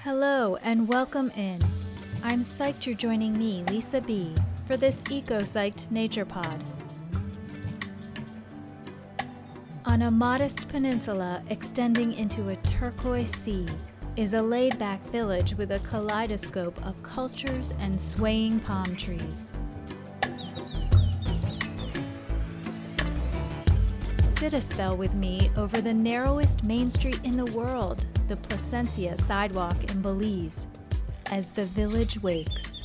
Hello and welcome in. I'm psyched you're joining me, Lisa B., for this Eco Psyched Nature Pod. On a modest peninsula extending into a turquoise sea is a laid back village with a kaleidoscope of cultures and swaying palm trees. Sit a spell with me over the narrowest main street in the world, the Placencia sidewalk in Belize, as the village wakes.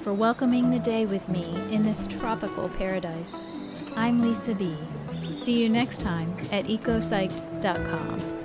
For welcoming the day with me in this tropical paradise. I'm Lisa B. See you next time at ecopsyched.com.